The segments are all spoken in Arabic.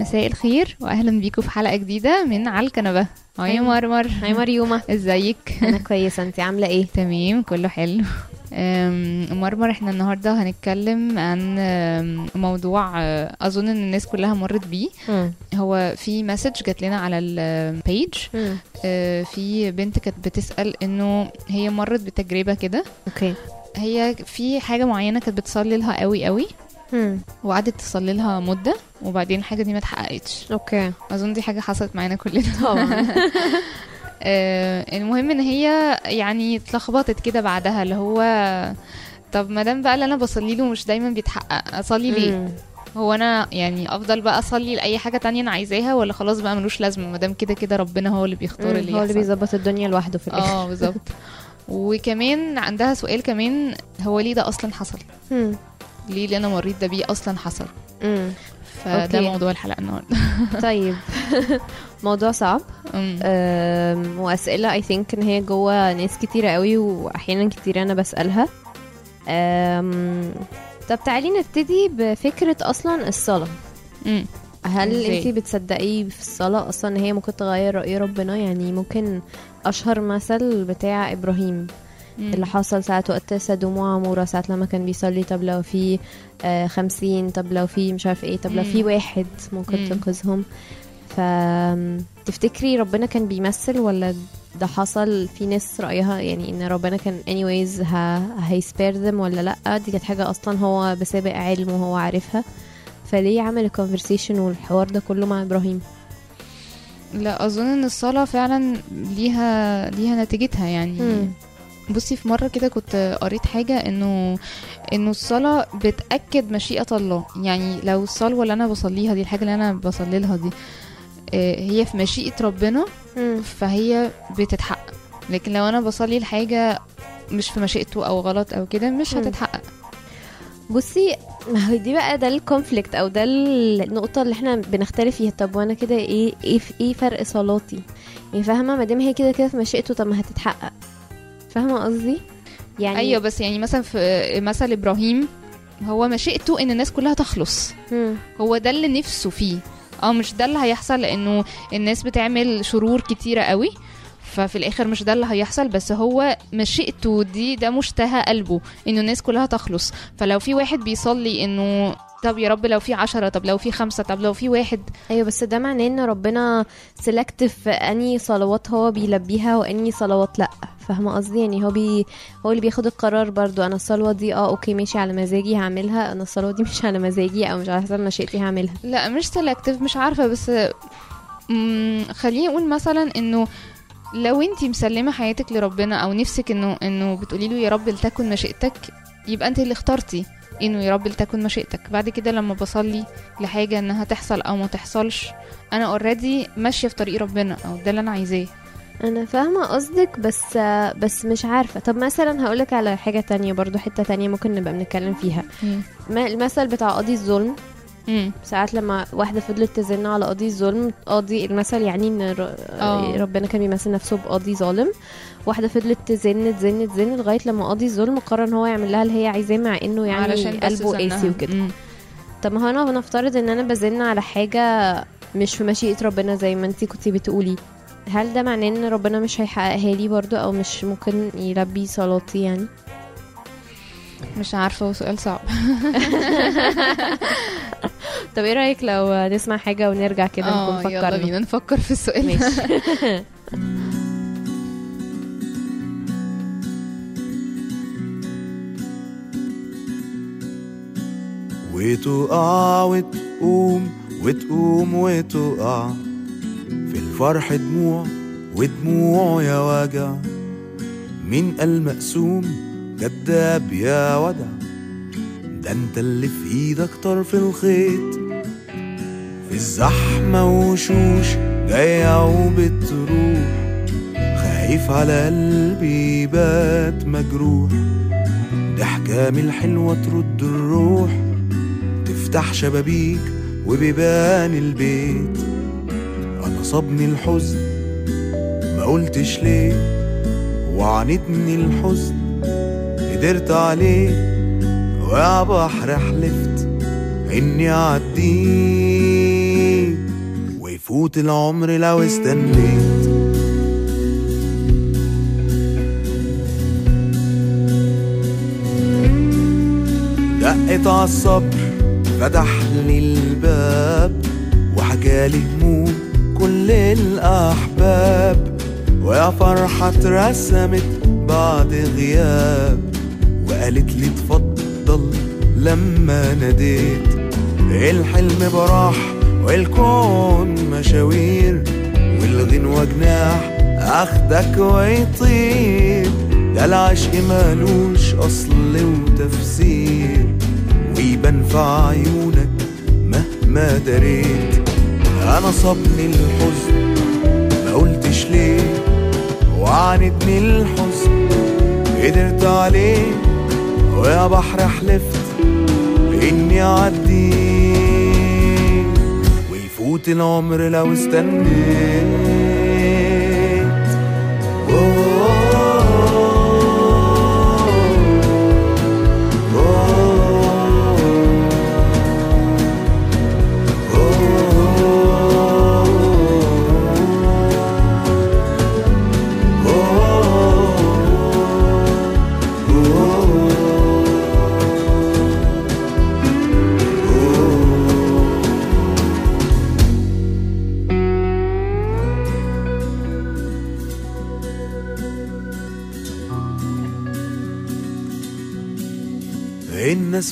مساء الخير واهلا بيكم في حلقة جديدة من على الكنبة. hi أيوة. مرمر. hi مريومة. إزيك؟ أنا كويسة. أنت عاملة إيه؟ تمام كله حلو. مرمر إحنا النهارده هنتكلم عن موضوع أه، أظن إن الناس كلها مرت بيه. هو في message جات لنا على ال page في بنت كانت بتسأل إنه هي مرت بتجربة كده. okay. هي في حاجة معينة كانت بتصلي لها قوي قوي. وقعدت تصلي لها مدة وبعدين الحاجة دي ما اتحققتش. أوكي. أظن دي حاجة حصلت معانا كلنا. طبعا. آه، المهم إن هي يعني اتلخبطت كده بعدها اللي هو طب ما دام بقى اللي أنا بصلي له مش دايما بيتحقق أصلي ليه؟ مم. هو أنا يعني أفضل بقى أصلي لأي حاجة تانية أنا عايزاها ولا خلاص بقى ملوش لازمة؟ ما دام كده كده ربنا هو اللي بيختار اللي هو اللي بيظبط الدنيا لوحده في الآخر. آه بالظبط. وكمان عندها سؤال كمان هو ليه ده أصلا حصل؟ مم. ليه اللي أنا مريت ده بيه أصلا حصل. مم. فده أوكي. موضوع الحلقة النهارده. طيب. موضوع صعب. وأسئلة. I think إن هي جوه ناس كتيرة قوي وأحيانا كتير أنا بسألها. أم، طب تعالي نبتدي بفكرة أصلا الصلاة. أمم. هل؟ أنتي بتصدقي في الصلاة أصلا إن هي ممكن تغير رأي ربنا؟ يعني ممكن أشهر مثل بتاع إبراهيم. أمم. اللي حصل ساعة وقت سدوم وعمورة ساعة لما كان بيصلي طب لو في آه، خمسين طب لو في مش عارف إيه طب لو في مم. واحد ممكن مم. تنقذهم ف تفتكري ربنا كان بيمثل ولا ده حصل في ناس رأيها يعني إن ربنا كان anyways. هي spare them ولا لأ دي كانت حاجة أصلا هو بسابق علم وهو عارفها فليه عمل ال conversation والحوار ده كله مع إبراهيم لا أظن إن الصلاة فعلا ليها ليها نتيجتها يعني مم. بصي في مرة كده كنت قريت حاجة إنه إنه الصلاة بتأكد مشيئة الله. يعني لو الصلوة اللي أنا بصليها دي الحاجة اللي أنا بصلي لها دي آه، هي في مشيئة ربنا فهي بتتحقق. لكن لو أنا بصلي الحاجة مش في مشيئته أو غلط أو كده مش. هتتحقق. بصي ما هو دي بقى ده الكونفليكت أو ده النقطة اللي إحنا بنختلف فيها. طب وأنا كده إيه إيه إيه فرق صلاتي؟ يعني فاهمة؟ ما دام هي كده كده في مشيئته طب ما هتتحقق. فاهمة قصدي؟ يعني أيوه بس يعني مثلا في مثل إبراهيم هو مشيئته إن الناس كلها تخلص. مم. هو ده اللي نفسه فيه. آه مش ده اللي هيحصل لأنه الناس بتعمل شرور كتيرة قوي. ففي الآخر مش ده اللي هيحصل بس هو مشيئته دي ده مشتهى قلبه إنه الناس كلها تخلص. فلو في واحد بيصلي إنه طب يا رب لو في عشرة طب لو في خمسة طب لو في واحد. أيوه بس ده معناه إن ربنا selective في أني صلوات هو بيلبيها وأني صلوات لأ. فاهمة قصدي؟ يعني هو بي هو اللي بياخد القرار برضو. أنا الصلوة دي آه okay ماشي على مزاجي هعملها. أنا الصلوة دي مش على مزاجي أو مش على حسب مشيئتي هعملها. لأ مش selective مش عارفة بس خليني أقول مثلا إنه لو أنتي مسلمة حياتك لربنا أو نفسك إنه إنه بتقولي له يا رب لتكن مشيئتك يبقى انت اللي اخترتي. إنه يا رب لتكن مشيئتك. بعد كده لما بصلي لحاجة إنها تحصل أو ما تحصلش أنا اوريدي ماشية في طريق ربنا أو ده اللي أنا عايزاه. أنا فاهمة قصدك بس بس مش عارفة. طب مثلا هقولك على حاجة تانية برضو حتة تانية ممكن نبقى بنتكلم فيها. المثل بتاع قاضي الظلم؟ مم. ساعات لما واحدة فضلت تزن على قاضي الظلم قاضي المثل يعني إن آه. ربنا كان بيمثل نفسه بقاضي ظالم واحدة فضلت تزن تزن تزن لغاية لما قاضي الظلم قرر إن هو يعمل لها اللي هي عايزاه مع إنه يعني قلبه. قاسي وكده. طب ما هو أنا بنفترض إن أنا بزن على حاجة مش في مشيئة ربنا زي ما أنتي كنتي بتقولي هل ده معناه إن ربنا مش هيحققها لي برضو أو مش ممكن يلبي صلاتي يعني مش عارفة هو سؤال صعب. طب إيه رأيك لو نسمع حاجة ونرجع كده آه نكون يلا فكرنا؟ بينا نفكر في السؤال. ماشي. وتقع وتقوم وتقوم وتقع. في الفرح دموع ودموع يا وجع. مين قال مقسوم كداب يا ودع ده انت اللي في إيدك طرف الخيط. في الزحمة وشوش جاية وبتروح خايف على قلبي بات مجروح. ضحكة من الحلوة ترد الروح تفتح شبابيك وبيبان البيت. أنا صابني الحزن ما قلتش ليه وعانتني الحزن. قدرت عليه ويا بحر حلفت إني اعديه ويفوت العمر لو استنيت. دقت عالصبر فتح لي الباب وحكالي هموم كل الأحباب. ويا فرحة اترسمت بعد غياب. وقالت لي اتفضل لما ناديت. الحلم براح والكون مشاوير والغنوة جناح أخدك ويطير. ده العشق مالوش أصل وتفسير ويبان في عيونك مهما دريت. أنا صابني الحزن ما قلتش ليه وعاندني الحزن قدرت عليه. ويا بحر حلفت إني اعدي ويفوت العمر لو استنيت.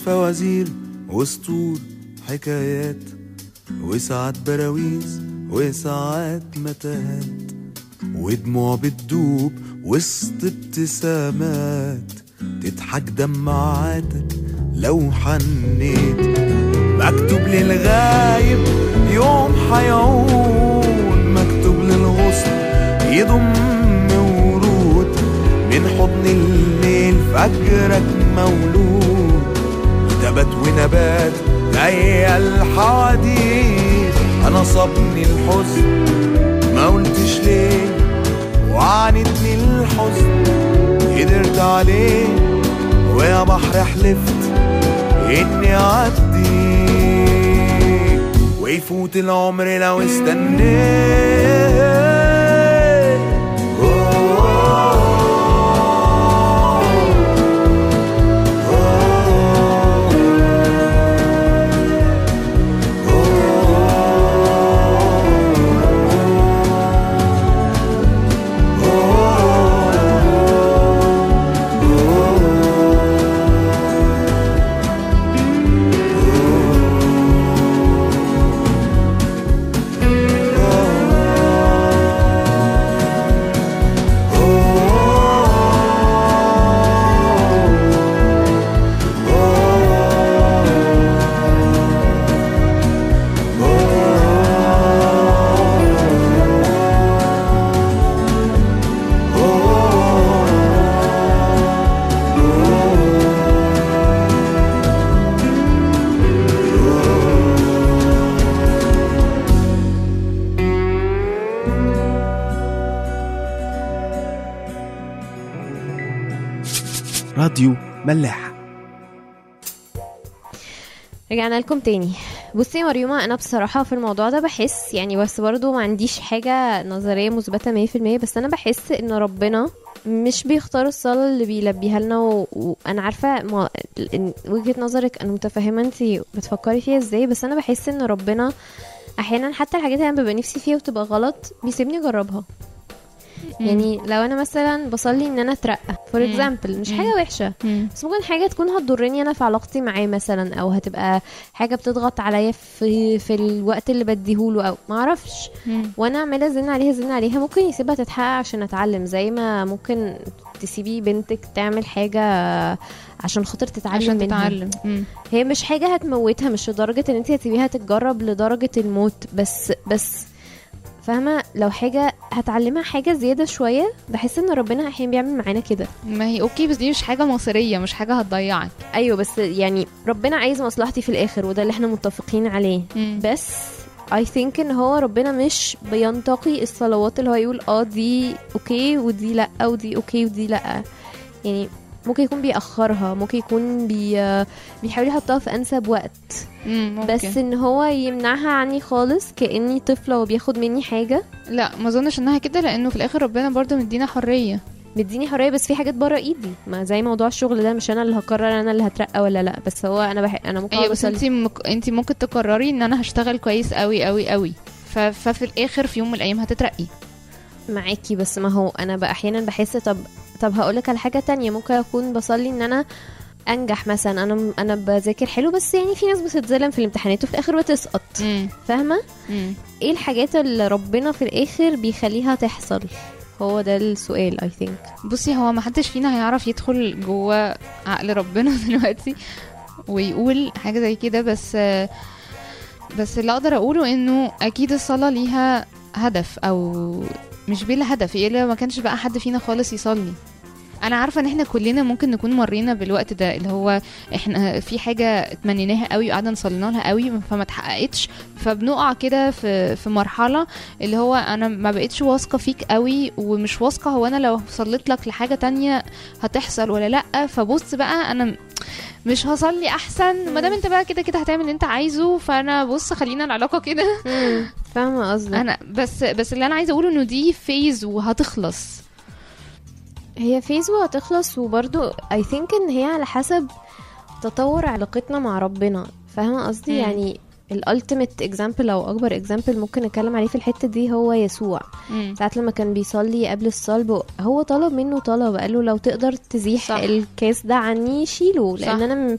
فوازير وسطور حكايات وساعات براويز وساعات متاهات ودموع بتدوب وسط ابتسامات تضحك دمعاتك لو حنيت. مكتوب للغايب يوم حيعود مكتوب للغصن يضم ورود. من حضن الليل فجرك مولود. ونبات ونبات زي الحواديت؟ أنا صابني الحزن ما قلتش ليه؟ وعانتني الحزن قدرت عليه. ويا بحر حلفت إني اعدي ويفوت العمر لو استنيت. راديو ملاح رجعنا لكم تاني. بصي مريومة أنا بصراحة في الموضوع ده بحس يعني بس برضو ما عنديش حاجة نظرية مثبتة مية في المية بس أنا بحس إن ربنا مش بيختار الصلاة اللي بيلبيها لنا و... وأنا عارفة ما... وجهة نظرك أنا متفهمة أنتي بتفكري فيها إزاي بس أنا بحس إن ربنا أحيانا حتى الحاجات اللي أنا ببقى نفسي فيها وتبقى غلط بيسيبني أجربها. يعني لو أنا مثلا بصلي إن أنا أترقى for. example مش وحشة مم. بس ممكن حاجة تكون هتضرني أنا في علاقتي معاه مثلا أو هتبقى حاجة بتضغط عليا في في الوقت اللي بديهوله أو معرفش مم. وأنا عمالة أزن عليها أزن عليها ممكن يسيبها تتحقق عشان أتعلم زي ما ممكن تسيبي بنتك تعمل حاجة عشان خاطر تتعلم عشان منها تتعلم. هي مش حاجة هتموتها مش لدرجة إن انت هتسيبيها تتجرب لدرجة الموت بس بس فاهمة؟ لو حاجة هتعلمها حاجة زيادة شوية بحس إن ربنا أحيانا بيعمل معانا كده. ما هي okay بس دي مش حاجة مصيرية مش حاجة هتضيعك. أيوه بس يعني ربنا عايز مصلحتي في الآخر وده اللي إحنا متفقين عليه. مم. بس I think إن هو ربنا مش بينتقي الصلوات اللي هو يقول آه دي okay ودي لأ ودي okay ودي لأ. يعني ممكن يكون بيأخرها ممكن يكون بي بيحاول يحطها في أنسب وقت. مم، ممكن. بس إن هو يمنعها عني خالص كأني طفلة وبياخد مني حاجة. لا ما أظنش إنها كده لأنه في الآخر ربنا برضو مدينا حرية. مديني حرية بس في حاجات بره إيدي. ما زي موضوع الشغل ده مش أنا اللي هقرر أنا اللي هترقى ولا لأ. بس هو أنا بح... أنا ممكن أيوه بس. انت مك... انت ممكن تقرري إن أنا هشتغل كويس قوي قوي قوي ف... ففي الآخر في يوم من الأيام هتترقي. معاكي بس ما هو أنا بقى أحيانا بحس طب طب هقولك على حاجة تانية. ممكن أكون بصلي إن أنا أنجح مثلا. أنا أنا بذاكر حلو بس يعني في ناس بتتظلم في الامتحانات وفي الآخر بتسقط. فاهمة؟ إيه الحاجات اللي ربنا في الآخر بيخليها تحصل؟ هو ده السؤال اي ثينك بصي هو ما حدش فينا هيعرف يدخل جوه عقل ربنا دلوقتي ويقول حاجة زي كده. بس بس اللي أقدر أقوله إنه أكيد الصلاة ليها هدف أو مش بلا هدف إيه لو ما كانش بقى حد فينا خالص يصلي. أنا عارفة إن إحنا كلنا ممكن نكون مرينا بالوقت ده اللي هو إحنا في حاجة اتمنيناها قوي وقعدنا نصلي لها قوي فما اتحققتش. فبنقع كده في في مرحلة اللي هو أنا ما بقتش واثقة فيك قوي ومش واثقة هو أنا لو صليت لك لحاجة تانية هتحصل ولا لأ. فبص بقى أنا مش هصلي أحسن. ما دام انت بقى كده كده هتعمل اللي انت عايزه فأنا بص خلينا العلاقة كده. فاهمة قصدك. أنا بس بس اللي أنا عايزة أقوله إنه دي فيز وهتخلص. هي phase وهتخلص وبرضو I think إن هي على حسب تطور علاقتنا مع ربنا. فاهمة قصدي. يعني ال ultimate example أو أكبر example ممكن نتكلم عليه في الحتة دي هو يسوع. ساعات لما كان بيصلي قبل الصلب هو طلب منه طلب قال له لو تقدر تزيح صح. الكاس ده عني شيله لأن صح. أنا م...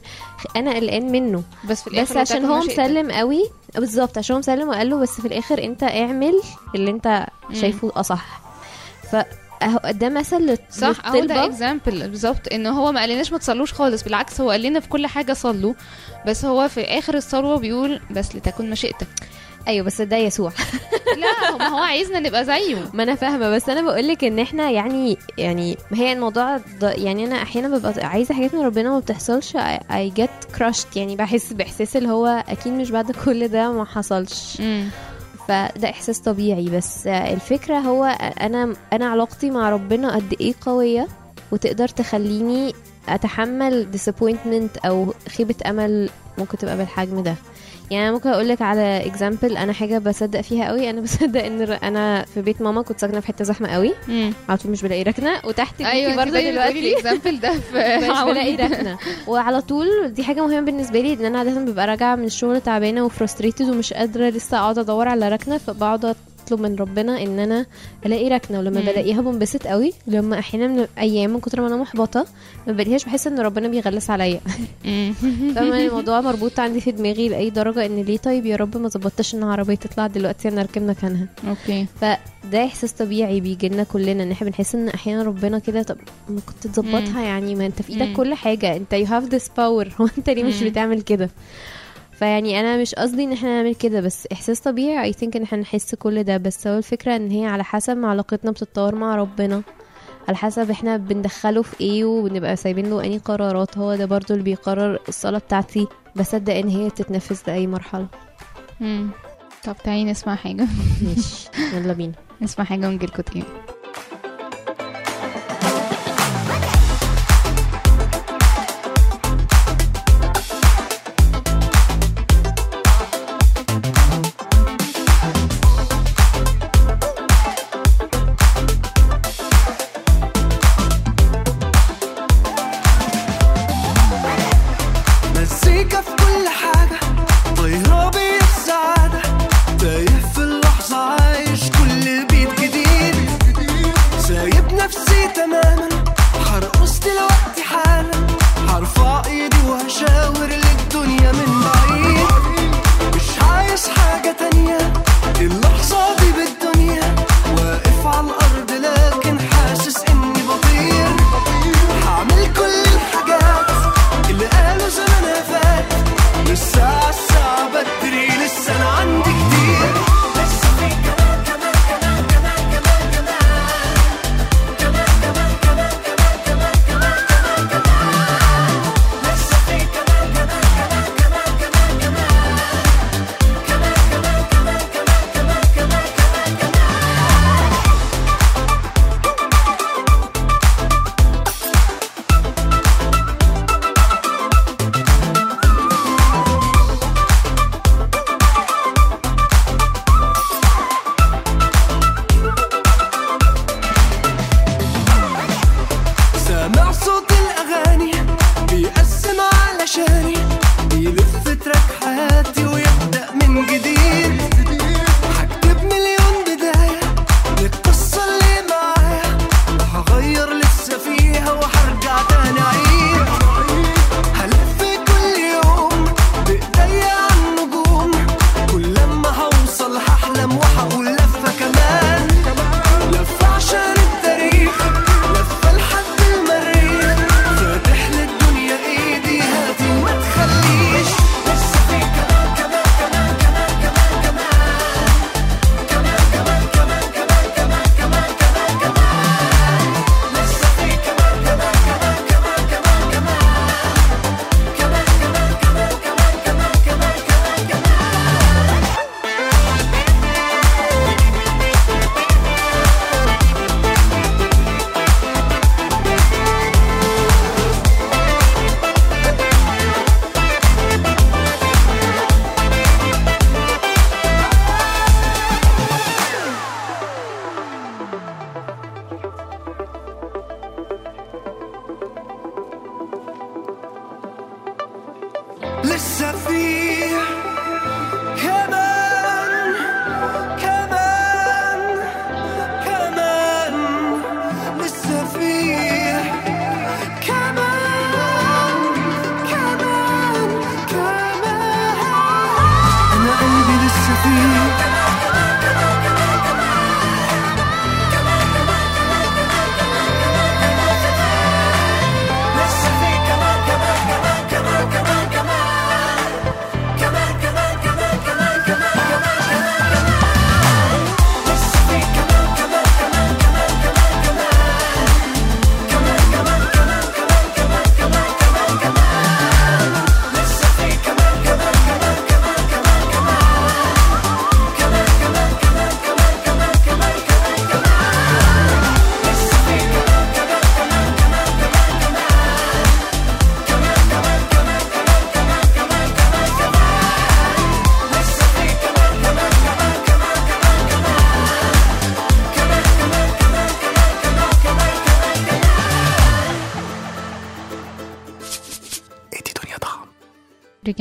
أنا قلقان منه بس في الآخر بس عشان هو. مسلم قوي بالظبط عشان هو مسلم وقال له بس في الآخر أنت اعمل اللي أنت. شايفه أصح ف أهو ده مثل صح أهو ده. example بالظبط إن هو ما قالناش ما تصلوش خالص بالعكس هو قال لنا في كل حاجة صلوا بس هو في آخر الصلوه بيقول بس لتكن مشيئتك. أيوه بس ده يسوع. لا ما هو عايزنا نبقى زيه. ما أنا فاهمة بس أنا بقول لك إن إحنا يعني يعني هي الموضوع يعني أنا أحيانا ببقى عايزة حاجات من ربنا ما بتحصلش I get crushed يعني بحس بإحساس اللي هو أكيد مش بعد كل ده ما حصلش. فده إحساس طبيعي. بس الفكرة هو أنا أنا علاقتي مع ربنا قد إيه قوية؟ وتقدر تخليني أتحمل disappointment أو خيبة أمل ممكن تبقى بالحجم ده. يعني ممكن أقول لك على example أنا حاجة بصدق فيها قوي. أنا بصدق إن أنا في بيت ماما كنت ساكنة في حتة زحمة قوي. على طول مش بلاقي ركنة. وتحت أيوه برضه دلوقتي. ال example ده في مش بلاقي. ركنة. وعلى طول دي حاجة مهمة بالنسبة لي إن أنا عادة ببقى راجعة من الشغل تعبانة و frustrated ومش قادرة لسه أقعد أدور على ركنة فبقعد اطلب من ربنا إن أنا ألاقي ركنة ولما مم. بلاقيها بنبسط قوي لما أحيانا من أيام من كتر ما أنا محبطة ما بلاقيهاش بحس إن ربنا بيغلس عليا. فاهمة؟ الموضوع مربوط عندي في دماغي لأي درجة إن ليه؟ طيب يا رب ما ظبطتش إن عربية تطلع دلوقتي أنا أركب مكانها. أوكي. فده إحساس طبيعي بيجي لنا كلنا إن إحنا بنحس إن أحيانا ربنا كده طب ما كنت تظبطها يعني؟ ما أنت في. إيدك كل حاجة أنت you have this power. هو أنت ليه مش. بتعمل كده؟ فيعني أنا مش قصدي إن إحنا نعمل كده بس إحساس طبيعي. I think إن إحنا نحس كل ده بس هو الفكرة إن هي على حسب ما علاقتنا بتتطور مع ربنا على حسب إحنا بندخله في إيه وبنبقى سايبين له اني قرارات. هو ده برضو اللي بيقرر الصلاة بتاعتي بصدق إن هي تتنفذ لأي مرحلة. مم. طب تعالي نسمع حاجة. ماشي. يلا بينا. نسمع حاجة ونجيلكوا تاني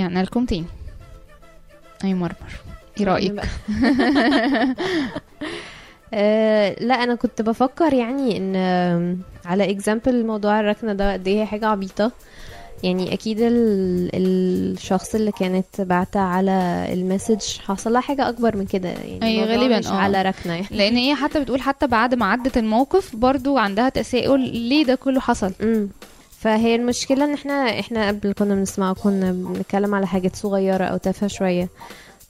رجعنا لكم تاني. أي مرمر. إيه رأيك؟ أه لا أنا كنت بفكر يعني إن على example موضوع الركنة ده قد إيه حاجة عبيطة. يعني أكيد ال- الشخص اللي كانت بعتة على ال message حصل لها حاجة أكبر من كده. يعني أي الموضوع غالباً، مش آه. على ركنة يعني. لأن هي حتى بتقول حتى بعد ما عدت الموقف برضو عندها تساؤل ليه ده كله حصل. امم فهي المشكلة إن إحنا إحنا قبل كنا بنسمع كنا بنتكلم على حاجات صغيرة أو تافهة شوية.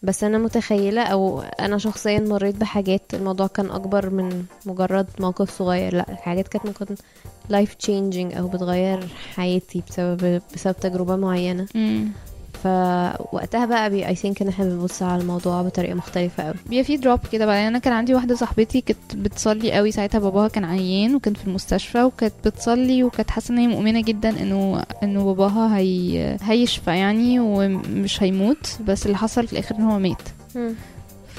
بس أنا متخيلة أو أنا شخصيا مريت بحاجات الموضوع كان أكبر من مجرد موقف صغير. لأ الحاجات كانت ممكن life changing أو بتغير حياتي بسبب بسبب تجربة معينة. فوقتها بقى بي I think إن إحنا بنبص على الموضوع بطريقة مختلفة قوي بيبقى في دروب كده بقى. أنا كان عندي واحدة صاحبتي كانت بتصلي قوي ساعتها. باباها كان عيان وكان في المستشفى وكانت بتصلي وكانت حاسة إن هي مؤمنة جدا انه إنه باباها هي هيشفى يعني ومش هيموت. بس اللي حصل في الآخر إن هو مات.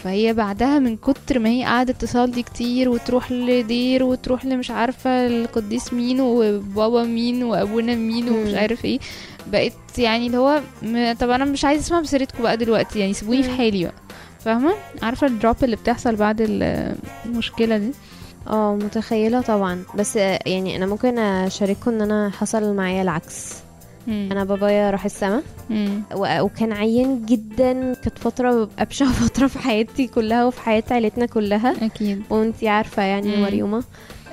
فهي بعدها من كتر ما هي قعدت تصلي كتير وتروح لدير وتروح لمش عارفة القديس مين وبابا مين وأبونا مين ومش. عارف إيه. بقت يعني اللي هو م- طب أنا مش عايزة أسمع بسيرتكم بقى دلوقتي يعني سيبوني في. حالي بقى. فاهمة؟ عارفة الدروب اللي بتحصل بعد ال- المشكلة دي؟ آه متخيلة طبعا. بس يعني أنا ممكن أشارككم إن أنا حصل معايا العكس. مم. أنا بابايا راح السما. و- وكان عيان جدا. كانت فترة أبشع فترة في حياتي كلها وفي حياة عيلتنا كلها. أكيد. وأنتي عارفة يعني مم. مريومة.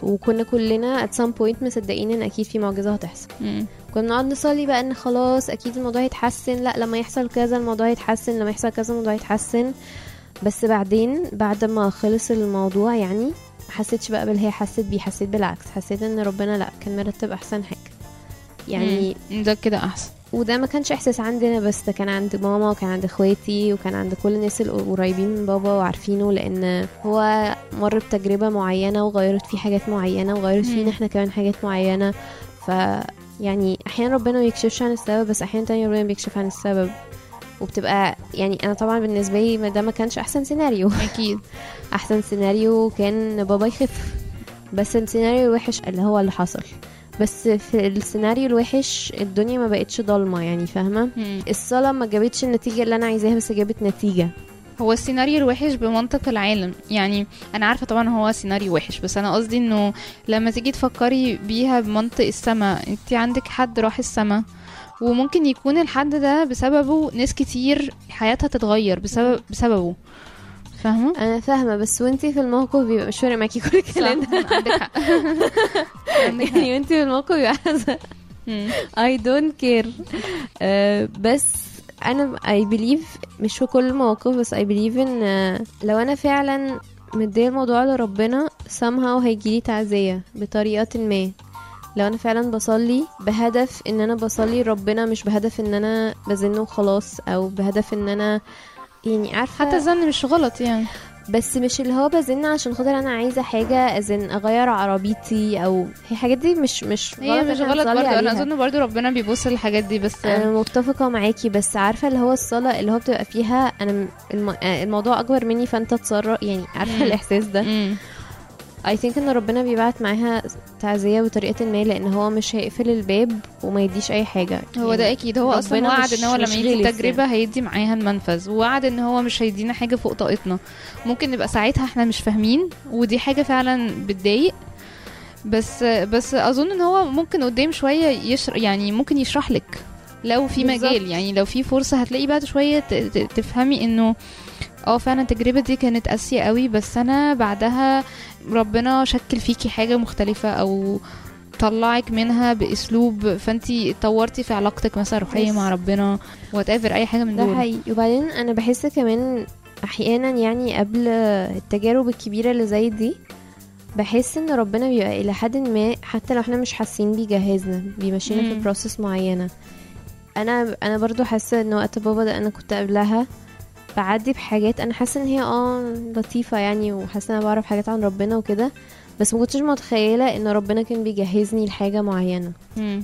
وكنا كلنا at some point مصدقين إن أكيد في معجزة هتحصل. مم. كنا نقعد نصلي بقى إن خلاص أكيد الموضوع هيتحسن لأ لما يحصل كذا الموضوع هيتحسن لما يحصل كذا الموضوع هيتحسن بس بعدين بعد ما خلص الموضوع يعني ما حسيتش بقى باللي هي حسيت بيه حسيت بالعكس. حسيت إن ربنا لأ كان مرتب أحسن حاجة. يعني مم. ده كده أحسن. وده ما كانش إحساس عندنا بس ده كان عند ماما وكان عند إخواتي وكان عند كل الناس القريبين من بابا وعارفينه لأن هو مر بتجربة معينة وغيرت فيه حاجات معينة وغيرت. فينا إحنا كمان حاجات معينة. ف يعني أحيانا ربنا ما بيكشفش عن السبب بس أحيانا تاني ربنا بيكشف عن السبب. وبتبقى يعني أنا طبعا بالنسبة لي ما ده ما كانش أحسن سيناريو. أكيد. أحسن سيناريو كان بابا يخف بس السيناريو الوحش اللي هو اللي حصل. بس في السيناريو الوحش الدنيا ما بقتش ضلمة يعني فاهمة؟ مم. الصلاة ما جابتش النتيجة اللي أنا عايزاها بس جابت نتيجة. هو السيناريو الوحش بمنطق العالم. يعني أنا عارفة طبعا هو سيناريو وحش بس أنا قصدي إنه لما تيجي تفكري بيها بمنطق السما انت عندك حد راح السما وممكن يكون الحد ده بسببه ناس كتير حياتها تتغير بسبب بسببه. فاهمة؟ أنا فاهمة بس وانتي في الموقف بيبقى مش فارق معاكي كل الكلام ده. عندك حق. يعني وانتي في الموقف بيبقى don't care. آه، بس أنا I believe مش في كل المواقف بس believe إن آه، لو أنا فعلا مديه الموضوع لربنا somehow هيجيلي تعزية بطريقة ما. لو أنا فعلا بصلي بهدف إن أنا بصلي ربنا مش بهدف إن أنا بزنه وخلاص أو بهدف إن أنا يعني عارفة حتى الزن مش غلط يعني. بس مش اللي هو بزن عشان خاطر أنا عايزة حاجة ازن أغير عربيتي أو هي الحاجات دي مش مش هي مش إحنا غلط برضه أنا. أظن برضه ربنا بيبص للحاجات دي بس أنا متفقة معاكي بس عارفة اللي هو الصلاة اللي هو بتبقى فيها أنا الم... الموضوع أكبر مني فأنت تصرف يعني عارفة. الإحساس ده I think إن ربنا بيبعت معاها تعزية بطريقة ما لأن هو مش هيقفل الباب وما يديش أي حاجة. هو ده يعني أكيد. هو أصلا وعد إن هو لما يدي غلس التجربه هيدي معاها المنفذ ووعد إن هو مش هيدينا حاجة فوق طاقتنا. ممكن نبقى ساعتها إحنا مش فاهمين ودي حاجة فعلا بتضايق. بس بس أظن إن هو ممكن قدام شوية يشر يعني ممكن يشرح لك. لو في. مجال يعني لو في فرصة هتلاقي بعد شوية تفهمي إنه آه فعلا التجربة دي كانت قاسية قوي بس أنا بعدها ربنا شكل فيكي حاجة مختلفة أو طلعك منها بأسلوب فأنتي اتطورتي في علاقتك مثلا روحية. مع ربنا وات أي حاجة من ده دول حقيقي وبعدين أنا بحس كمان أحيانا يعني قبل التجارب الكبيرة اللي زي دي بحس إن ربنا بيبقى إلى حد ما حتى لو إحنا مش حاسين بيجهزنا بيمشينا في. process معينة أنا أنا برضو حاسة إن وقت بابا ده أنا كنت قبلها بعدي بحاجات. أنا حاسة إن هي آه لطيفة يعني وحاسة إن أنا بعرف حاجات عن ربنا وكده. بس ما كنتش متخيلة إن ربنا كان بيجهزني لحاجة معينة. مم.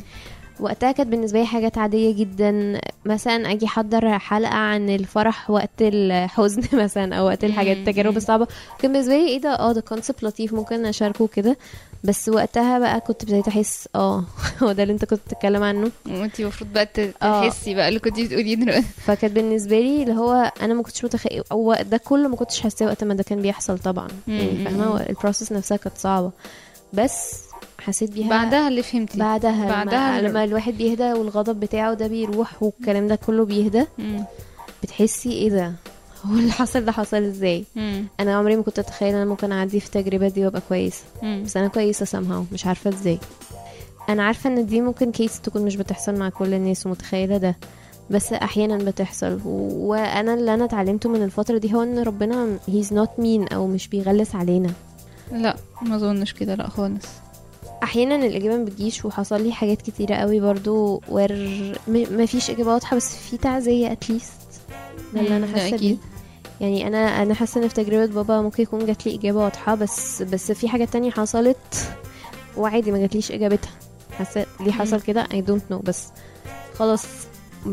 وقتها كانت بالنسبة لي حاجات عادية جدا مثلا أجي أحضر حلقة عن الفرح وقت الحزن مثلا أو وقت الحاجات. التجارب. الصعبة كان بالنسبة لي إيه ده آه ده concept لطيف ممكن أشاركه كده بس وقتها بقى كنت ابتديت أحس آه هو ده اللي أنت كنت بتتكلم عنه وانتي المفروض بقى آه. تحسي بقى اللي كنتي بتقوليه دلوقتي فكانت بالنسبة لي اللي هو أنا ما كنتش متخيل أو ده كله ما كنتش حاساه وقت ما ده كان بيحصل طبعا يعني. فاهمة ال process نفسها كانت صعبة بس حسيت بيها بعدها اللي فهمتي. بعدها بعدها لما, لما الواحد بيهدى والغضب بتاعه ده بيروح والكلام ده كله بيهدى. بتحسي إيه ده؟ هو اللي حصل ده حصل إزاي؟ مم. أنا عمري ما كنت أتخيل إن أنا ممكن أعدي في التجربه دي وأبقى كويسه. بس أنا كويسة somehow مش عارفة إزاي. أنا عارفة إن دي ممكن كيس تكون مش بتحصل مع كل الناس ومتخيلة ده بس أحيانا بتحصل. وأنا اللي أنا اتعلمته من الفترة دي هو إن ربنا he's not mean أو مش بيغلس علينا. لا ما أظنش كده لا خالص. أحيانا الإجابة ما بتجيش وحصل لي حاجات كتيرة قوي برضو ور ما فيش إجابة واضحة بس في تعزية اتليست ده اللي أنا حاسة بيه. يعني أنا أنا حاسة إن في تجربة بابا ممكن يكون جات لي إجابة واضحة بس بس في حاجات تانية حصلت وعادي ما جاتليش إجابتها. حاسة ليه حصل كده؟ I don't know بس خلاص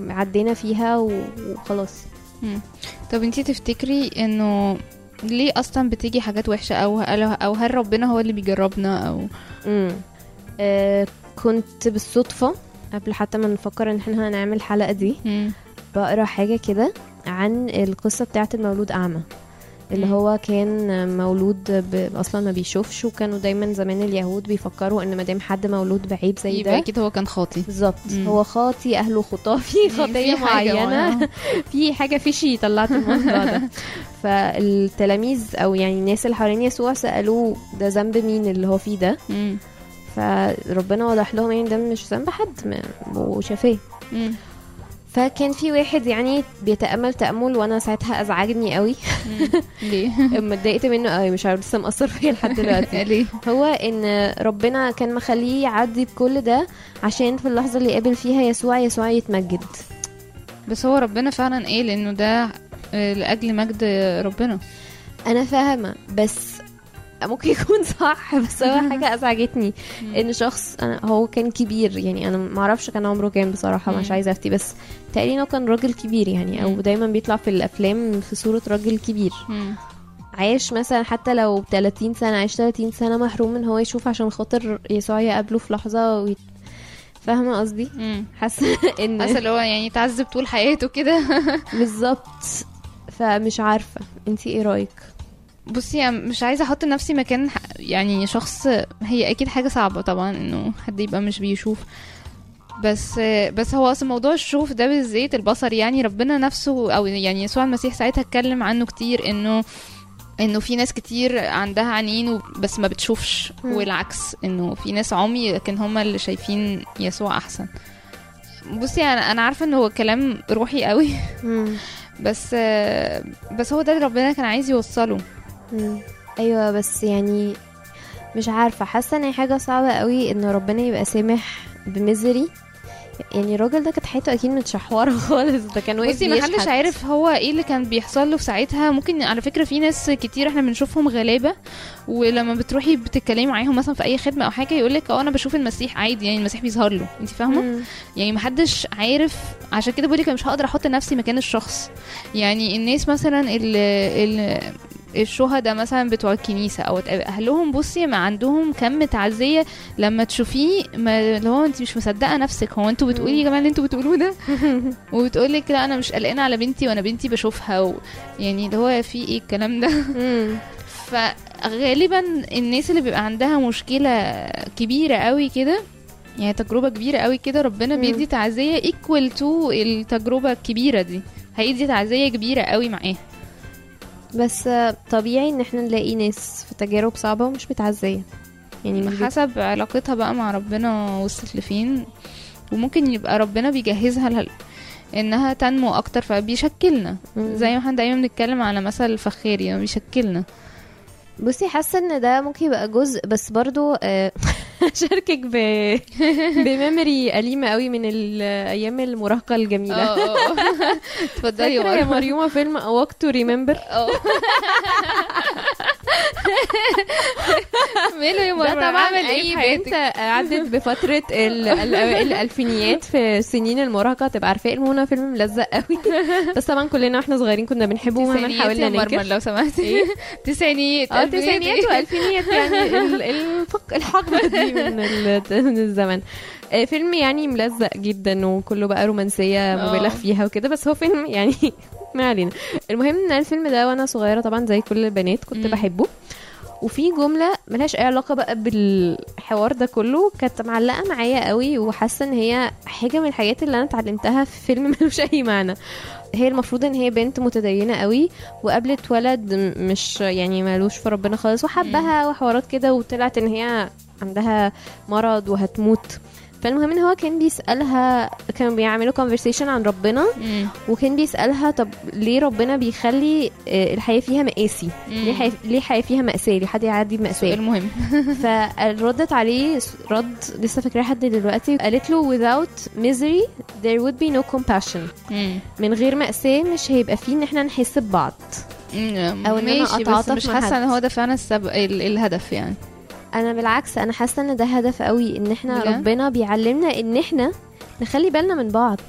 عدينا فيها وخلاص. مم. طب انتي تفتكري إنه ليه أصلا بتيجي حاجات وحشة أو أو هل ربنا هو اللي بيجربنا أو امم آه كنت بالصدفة قبل حتى ما نفكر إن إحنا هنعمل الحلقة دي مم. بقرأ حاجة كده عن القصة بتاعة المولود أعمى اللي. هو كان مولود ب... أصلا ما بيشوفش وكانوا دايما زمان اليهود بيفكروا إن ما دام حد مولود بعيب زي يبقى ده أكيد هو كان خاطي بالظبط. هو خاطي أهله خطاة في خطية معينة. في حاجة فيشي طلعت الموضوع ده فالتلاميذ أو يعني الناس اللي حوالين يسوع سألوه ده ذنب مين اللي هو فيه ده. فربنا وضح لهم يعني ده مش ذنب حد وشافاه. فكان في واحد يعني بيتأمل تأمل وأنا ساعتها أزعجني قوي. ليه؟ اتضايقت منه قوي مش عارف لسه مأثر فيا لحد دلوقتي. ليه؟ هو إن ربنا كان مخليه يعدي بكل ده عشان في اللحظة اللي قابل فيها يسوع يسوع يتمجد. بس هو ربنا فعلا قال إنه ده آه، لأجل مجد ربنا. أنا فاهمة بس ممكن يكون صح بس هو حاجة أزعجتني إن شخص أنا هو كان كبير يعني أنا ما أعرفش كان عمره كام بصراحة مش. عايزة أفتي بس تقريبا انه كان راجل كبير يعني أو. دايما بيطلع في الأفلام في صورة راجل كبير مم. عايش مثلا حتى لو 30 سنة عايش 30 سنة محروم إن هو يشوف عشان خاطر يسوع يقابله في لحظة ويت... فاهمة قصدي. حاسة إن حاسة اللي هو يعني اتعذب طول حياته كده بالظبط فمش عارفة أنتي إيه رأيك بصي مش عايزة أحط نفسي مكان يعني شخص هي أكيد حاجة صعبة طبعا إنه حد يبقى مش بيشوف. بس بس هو أصلا موضوع الشوف ده بالذات البصر يعني ربنا نفسه أو يعني يسوع المسيح ساعتها اتكلم عنه كتير إنه إنه في ناس كتير عندها عينين بس ما بتشوفش. والعكس إنه في ناس عمي لكن هم اللي شايفين يسوع أحسن. بصي أنا أنا عارفة إنه هو كلام روحي قوي. بس بس هو ده اللي ربنا كان عايز يوصله. مم. أيوه بس يعني مش عارفة حاسة إن حاجة صعبة قوي إن ربنا يبقى سامح بمزري يعني الراجل ده كانت حياته أكيد متشحورة خالص ده كان واقف بصي ما حدش بيشحت. عارف هو إيه اللي كان بيحصل له في ساعتها ممكن على فكرة في ناس كتير إحنا بنشوفهم غلابة ولما بتروحي بتتكلمي معاهم مثلا في أي خدمة أو حاجة يقول لك أه أنا بشوف المسيح عادي يعني المسيح بيظهر له انت فاهمة. يعني محدش عارف عشان كده بقولك أنا مش هقدر أحط نفسي مكان الشخص يعني الناس مثلا اللي, اللي الشهداء مثلا بتوع الكنيسة أو أهلهم بصي ما عندهم كم تعزية لما تشوفيه ما اللي هو أنت مش مصدقة نفسك. هو أنتوا بتقولي يا جماعة اللي أنتوا بتقولوه ده؟ وبتقول لك لا أنا مش قلقانة على بنتي وأنا بنتي بشوفها و... يعني اللي هو في إيه الكلام ده. فغالبا الناس اللي بيبقى عندها مشكلة كبيرة قوي كده يعني تجربة كبيرة قوي كده ربنا. بيدي تعزية equal to التجربة الكبيرة دي. هيدي تعزية كبيرة قوي معاها بس طبيعي إن إحنا نلاقي ناس في تجارب صعبة ومش متعزية. يعني حسب علاقتها بقى مع ربنا وصلت لفين وممكن يبقى ربنا بيجهزها لها إنها تنمو أكتر فبيشكلنا. زي ما إحنا دايما بنتكلم على مثل الفخاري يعني بيشكلنا. بصي حاسة إن ده ممكن يبقى جزء بس برضو آه، أشاركك ب ب memory أليمة قوي من الأيام المراهقة الجميلة. آه آه آه. اتفضلي يا مريومه فيلم A Walk to Remember آه ماله يا مريم طبعا إيه أي؟ بنت عدت بفترة ال- ال- الألفينيات في سنين المراهقة تبقى عارفاه المهم فيلم ملزق قوي. بس طبعا كلنا وإحنا صغيرين كنا بنحبه تسعينيات حاولنا ننكر لو سمحتي. تسعينيات. آه ألفينيات تسعينيات إيه؟ وألفينيات يعني ال- الفق- الحقبة دي من ال- من الزمن. آه، فيلم يعني ملزق جدا وكله بقى رومانسية آه. مبالغ فيها وكده. بس هو فيلم يعني ما علينا. المهم إن الفيلم ده وأنا صغيرة طبعا زي كل البنات كنت مم. بحبه. وفي جملة ملهاش أي علاقة بقى بالحوار ده كله كانت معلقة معايا قوي وحاسة إن هي حاجة من الحاجات اللي أنا اتعلمتها في فيلم ملوش أي معنى. هي المفروض إن هي بنت متدينة قوي وقابلت ولد م- مش يعني مالوش في ربنا خالص وحبها وحوارات كده وطلعت إن هي عندها مرض وهتموت. فالمهم إن هو كان بيسألها كانوا بيعملوا conversation عن ربنا مم. وكان بيسألها طب ليه ربنا بيخلي آه، الحياة فيها مقاسي؟ ليه حي... ليه الحياة فيها مأساة؟ ليه حد يعدي بمأساة؟ المهم فردت عليه رد لسه فاكراه لحد دلوقتي قالت له without misery there would be no compassion. مم. من غير مأساة مش هيبقى فيه إن إحنا نحس ببعض. أنا ماشي بس أتعاطف مش حاسة. إن هو ده فعلا السبب ال- الهدف يعني. أنا بالعكس أنا حاسة إن ده هدف قوي إن إحنا بجد؟ ربنا بيعلمنا إن إحنا نخلي بالنا من بعض.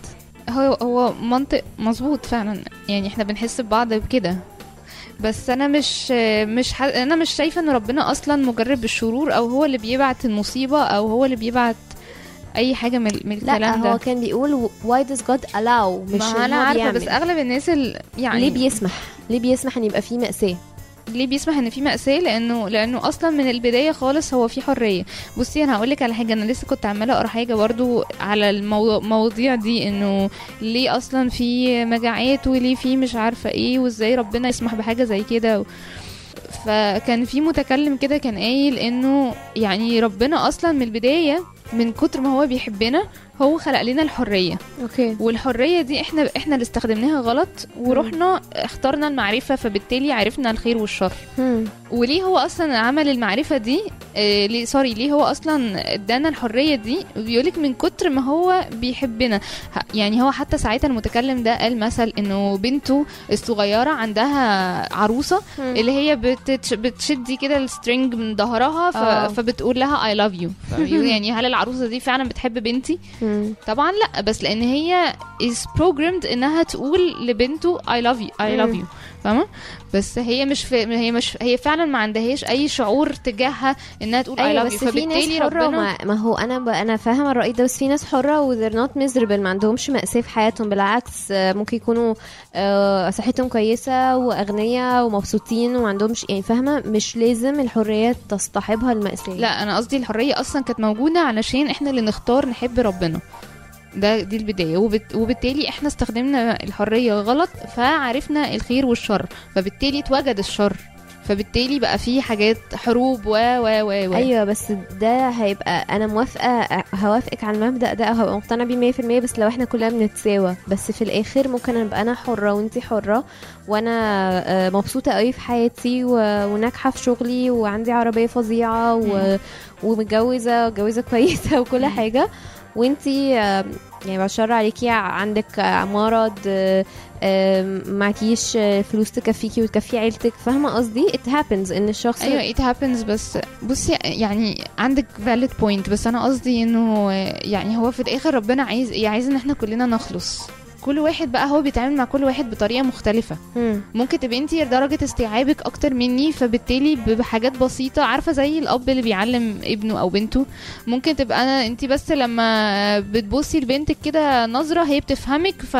هو هو منطق مظبوط فعلا يعني إحنا بنحس ببعض بكده. بس أنا مش مش ح... أنا مش شايفة إن ربنا أصلا مجرب بالشرور أو هو اللي بيبعت المصيبة أو هو اللي بيبعت أي حاجة من, من لا الكلام هو ده. كان بيقول why does God allow? مش ما أنا هو عارفة. بس أغلب الناس ال... يعني ليه بيسمح؟ ليه بيسمح إن يبقى فيه مأساة؟ ليه بيسمح إن في مأساة؟ لأنه لأنه أصلا من البداية خالص هو في حرية. بصي أنا هقول لك على حاجة. أنا لسه كنت عمالة أقرأ حاجة برضو على المواضيع دي إنه ليه أصلا في مجاعات وليه في مش عارفة إيه وإزاي ربنا يسمح بحاجة زي كده. و... فكان في متكلم كده كان قايل إنه يعني ربنا أصلا من البداية من كتر ما هو بيحبنا هو خلق لنا الحرية. okay. والحرية دي إحنا إحنا اللي استخدمناها غلط ورحنا اخترنا المعرفة فبالتالي عرفنا الخير والشر. وليه هو أصلا عمل المعرفة دي؟ آه ليه sorry ليه هو أصلا ادانا الحرية دي؟ بيقولك من كتر ما هو بيحبنا. يعني هو حتى ساعتها المتكلم ده قال مثل إنه بنته الصغيرة عندها عروسة اللي هي بتتش بتشدي كده ال string من ظهرها ف... آه. فبتقول لها I love you يعني هل العروسه دي فعلا بتحب بنتي؟ مم. طبعا لأ بس لأن هي is programmed إنها تقول لبنته I love you I love you. فاهمة؟ بس هي مش في هي مش هي فعلا ما عندهاش أي شعور تجاهها إنها تقول أيوه بس في ناس حرة ربنا ما, ما هو أنا ب... أنا فاهمة الرأي ده بس في ناس حرة و they're not miserable ما عندهمش مأساة في حياتهم. بالعكس آه، ممكن يكونوا آه، صحتهم كويسة وأغنياء ومبسوطين وما عندهمش يعني فاهمة؟ مش لازم الحرية تصطحبها المأساة. لا أنا قصدي الحرية أصلا كانت موجودة علشان إحنا اللي نختار نحب ربنا. ده دي البداية. وبت... وبالتالي إحنا استخدمنا الحرية غلط فعرفنا الخير والشر فبالتالي اتوجد الشر فبالتالي بقى في حاجات حروب و و و و. أيوه بس ده هيبقى أنا موافقة هوافقك على المبدأ ده هبقى مقتنعة بيه 100% بس لو إحنا كلنا بنتساوى بس في الآخر ممكن أبقى أنا حرة وانتي حرة وأنا آه، مبسوطة قوي في حياتي وناجحة في شغلي وعندي عربية فظيعة و... ومتجوزة جوازة كويسة وكل. حاجة. وانتي آه، يعني بشر عليكي عندك آه، مرض آه، آه، معكيش آه، فلوس تكفيكي وتكفي عيلتك فاهمة قصدي؟ It happens إن الشخص أيوه it happens بس بصي يعني عندك valid point بس أنا قصدي إنه يعني هو في الآخر ربنا عايز إيه؟ عايز إن إحنا كلنا نخلص. كل واحد بقى هو بيتعامل مع كل واحد بطريقة مختلفة. مم. ممكن تبقي انت درجة استيعابك أكتر مني فبالتالي بحاجات بسيطة عارفة زي الأب اللي بيعلم ابنه أو بنته. ممكن تبقى أنا انت بس لما بتبصي لبنتك كده نظرة هي بتفهمك ف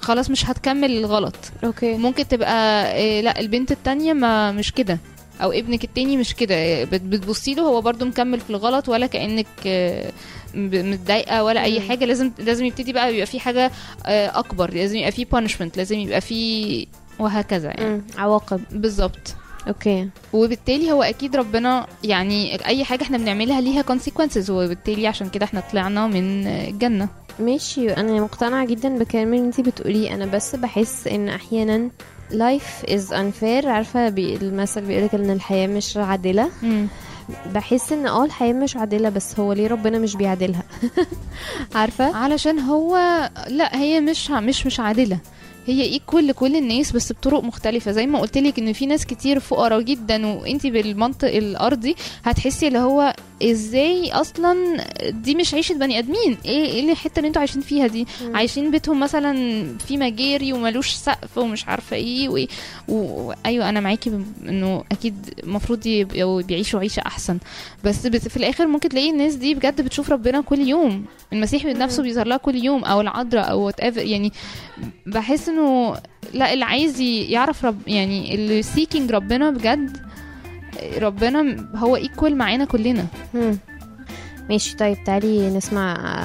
خلاص مش هتكمل الغلط. أوكي. ممكن تبقى إيه لا البنت التانية ما مش كده. أو ابنك التاني مش كده. بت- بتبصي له هو برضو مكمل في الغلط ولا كأنك آه، متضايقة ولا أي. حاجة. لازم لازم يبتدي بقى يبقى في حاجة آه، أكبر. لازم يبقى في punishment لازم يبقى في وهكذا يعني. عواقب. بالظبط. أوكي. وبالتالي هو أكيد ربنا يعني أي حاجة إحنا بنعملها ليها consequences وبالتالي عشان كده إحنا طلعنا من الجنة. ماشي. أنا مقتنعة جدا بكلام اللي انت بتقوليه. أنا بس بحس إن أحيانا life is unfair. عارفة بي المثل بيقولك إن الحياة مش عادلة. بحس إن آه الحياة مش عادلة بس هو ليه ربنا مش بيعادلها؟ عارفة؟ علشان هو لا هي مش مش مش عادلة. هي ايكوال لكل الناس بس بطرق مختلفة. زي ما قلت لك إن في ناس كتير فقراء جدا وانت بالمنطق الأرضي هتحسي اللي هو إزاي أصلا دي مش عيشة بني آدمين؟ إيه إيه الحتة اللي أنتوا عايشين فيها دي؟ مم. عايشين بيتهم مثلا في مجاري وملوش سقف ومش عارفة إيه وايه وايوه أنا معاكي ب- انه أكيد المفروض بيعيشوا عيشة احسن. بس في الآخر ممكن تلاقي الناس دي بجد بتشوف ربنا كل يوم. المسيح نفسه بيظهر لها كل يوم أو العذراء أو what يعني بحس إنه لا اللي عايز يعرف رب يعني اللي seeking ربنا بجد ربنا هو equal معانا كلنا. مم. ماشي طيب تعالي نسمع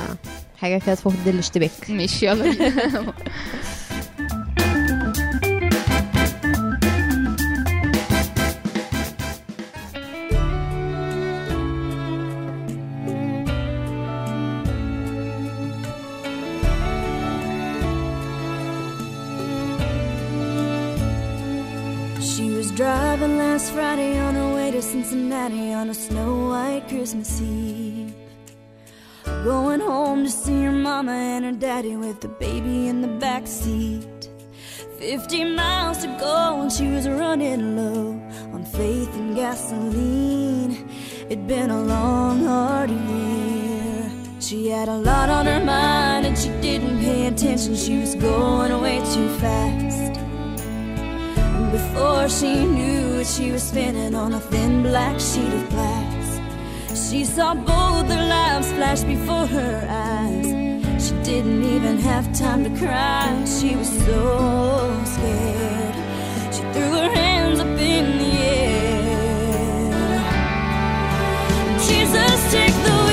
حاجة كده تفضل الاشتباك ماشي يلا Cincinnati on a snow white Christmas Eve. Going home to see her mama and her daddy with the baby in the back seat. Fifty miles to go and she was running low on faith and gasoline. It'd been a long, hard year. She had a lot on her mind and she didn't pay attention. She was going way too fast. Before she knew it, she was spinning on a thin black sheet of glass. She saw both their lives flash before her eyes. She didn't even have time to cry. She was so scared. She threw her hands up in the air. Jesus, take the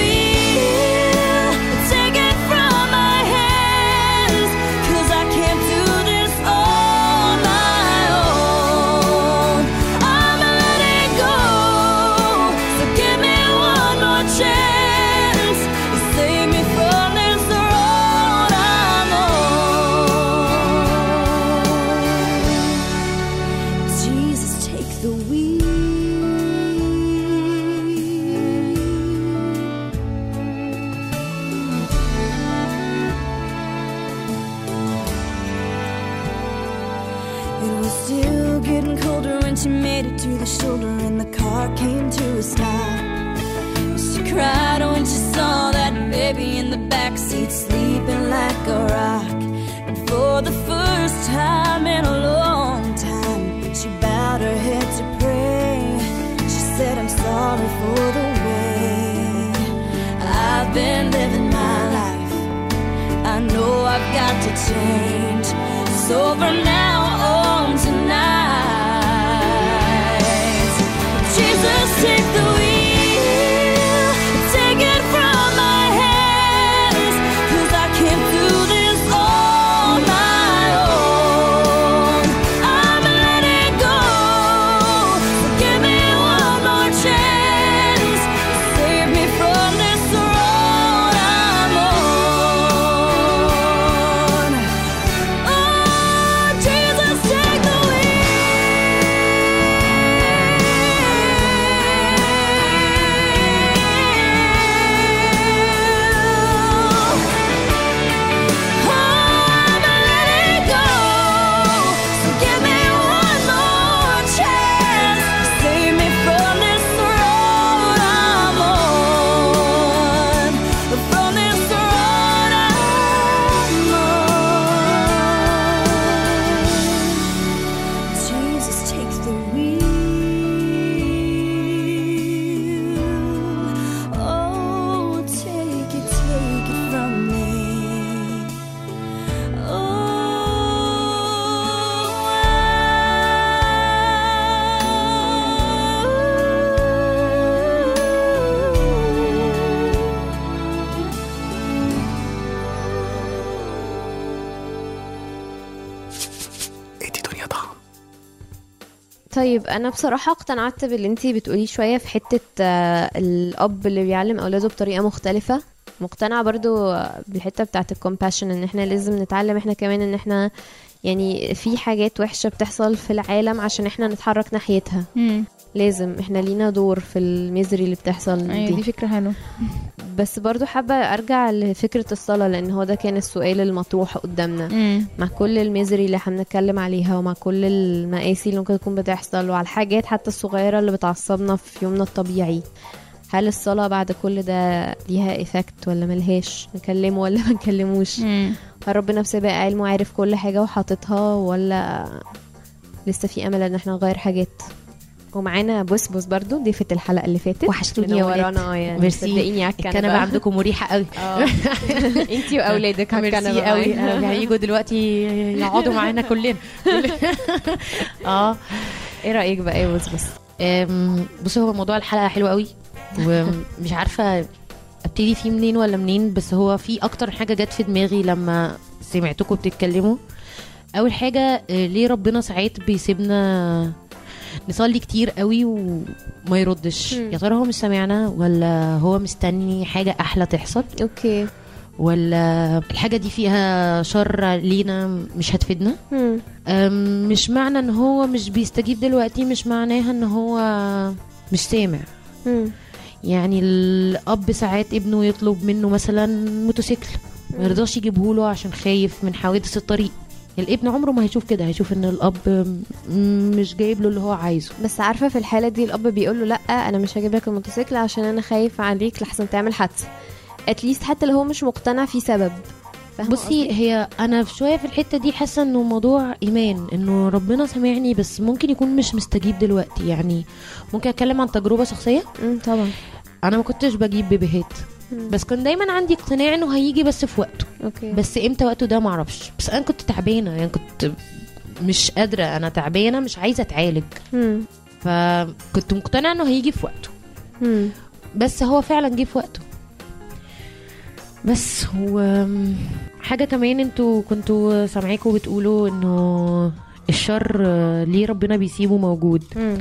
to the shoulder and the car came to a stop. She cried when she saw that baby in the backseat sleeping like a rock. And for the first time in a long time, she bowed her head to pray. She said, I'm sorry for the way I've been living my life. I know I've got to change. So from now طيب أنا بصراحة اقتنعت باللي أنتي بتقوليه شوية في حتة آه، الأب اللي بيعلم أولاده بطريقة مختلفة. مقتنعة برضو بالحتة بتاعه ال compassion إن إحنا لازم نتعلم إحنا كمان إن إحنا يعني في حاجات وحشة بتحصل في العالم عشان إحنا نتحرك ناحيتها. لازم إحنا لينا دور في ال misery اللي بتحصل أيوه دي. دي فكرة حلوة. بس برضو حابة أرجع لفكرة الصلاة لأن هو ده كان السؤال المطروح قدامنا. مع كل ال misery اللي إحنا بنتكلم عليها ومع كل المآسي اللي ممكن تكون بتحصل وعلى الحاجات حتى الصغيرة اللي بتعصبنا في يومنا الطبيعي. هل الصلاة بعد كل ده ليها effect ولا ملهاش؟ نكلمه ولا ما نكلموش؟ هل ربنا بسابق علمه عارف كل حاجة وحاططها ولا لسه في أمل إن إحنا نغير حاجات؟ ومعانا بسبس برضو ضيفة الحلقة اللي فاتت. وحشتوني يا ولاد منورانا يعني ميرسي. صدقيني على الكنبة. الكنبة عندكم مريحة قوي. آه. انتي وأولادك على ميرسي الكنبة. قوي. معانا. هيجوا دلوقتي يقعدوا معانا كلنا. آه. إيه رأيك بقى يا بسبس بصي هو موضوع الحلقة حلو قوي ومش عارفة أبتدي فيه منين ولا منين بس هو في أكتر حاجة جت في دماغي لما سمعتكم بتتكلموا. أول حاجة آه، ليه ربنا ساعات بيسيبنا نصلي كتير قوي وما يردش. يا ترى هو مش سامعنا ولا هو مستني حاجة أحلى تحصل؟ okay. ولا الحاجة دي فيها شر لينا مش هتفيدنا؟ مش معنى إن هو مش بيستجيب دلوقتي مش معناها إن هو مش سامع. مم. يعني الأب ساعات ابنه يطلب منه مثلا موتوسيكل ما يرضاش يجيبه له عشان خايف من حوادث الطريق. الابن عمره ما هيشوف كده هيشوف إن الأب مش جايب له اللي هو عايزه. بس عارفة في الحالة دي الأب بيقول له لأ أنا مش هجيب لك الموتوسيكل عشان أنا خايف عليك لحسن تعمل حادثة. اتليست حتى لو هو مش مقتنع في سبب. بصي هي أنا في شوية في الحتة دي حاسة إنه موضوع إيمان إنه ربنا سامعني بس ممكن يكون مش مستجيب دلوقتي. يعني ممكن أتكلم عن تجربة شخصية؟ طبعا. أنا ما كنتش بجيب بيبيهات. بس كان دايما عندي اقتناع إنه هيجي بس في وقته. أوكي. بس إمتى وقته ده معرفش. بس أنا كنت تعبانة. يعني كنت مش قادرة. أنا تعبانة. مش عايزة أتعالج. مم. فكنت مقتنعة إنه هيجي في وقته. مم. بس هو فعلا جه في وقته. بس هو حاجة كمان أنتوا كنتوا سامعيكوا بتقولوا إنه الشر آه، ليه ربنا بيسيبه موجود مم.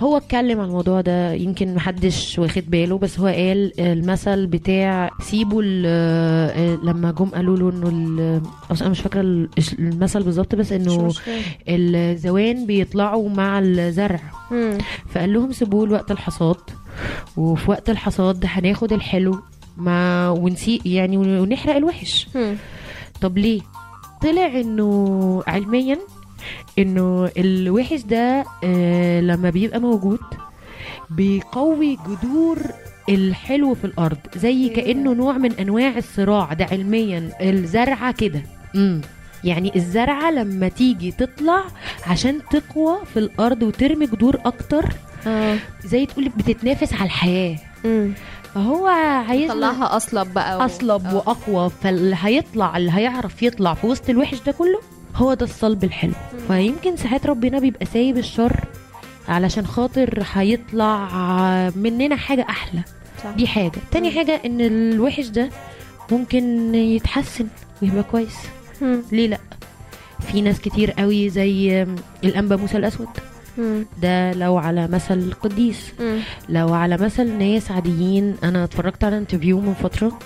هو اتكلم عن الموضوع ده يمكن محدش واخد باله بس هو قال المثل بتاع سيبوا ال- آه، لما جم قالوا له إنه أنا مش فاكرة ال- المثل بالظبط بس إنه. الزوان بيطلعوا مع الزرع مم. فقال لهم سيبوه لوقت الحصاد وفي وقت الحصاد هناخد الحلو ما ونسيء يعني ونحرق الوحش مم. طب ليه طلع إنه علميا إنه الوحش ده آه لما بيبقى موجود بيقوي جذور الحلو في الأرض زي كأنه نوع من أنواع الصراع ده علميا الزرعة كده. امم يعني الزرعة لما تيجي تطلع عشان تقوى في الأرض وترمي جذور أكتر آه. زي تقولي بتتنافس على الحياة. مم. فهو عايز طلعها أصلب بقى و... أصلب وأقوى فاللي هيطلع اللي هيعرف يطلع في وسط الوحش ده كله هو ده الصلب الحلو. فيمكن ساعات ربنا بيبقى سايب الشر علشان خاطر هيطلع مننا حاجة أحلى. صح. دي حاجة. تاني حاجة إن الوحش ده ممكن يتحسن ويبقى كويس. مم. ليه لأ؟ في ناس كتير قوي زي الأنبا موسى الأسود. مم. ده لو على مثل القديس مم. لو على مثل ناس عاديين. أنا اتفرجت على انترفيو من فترة.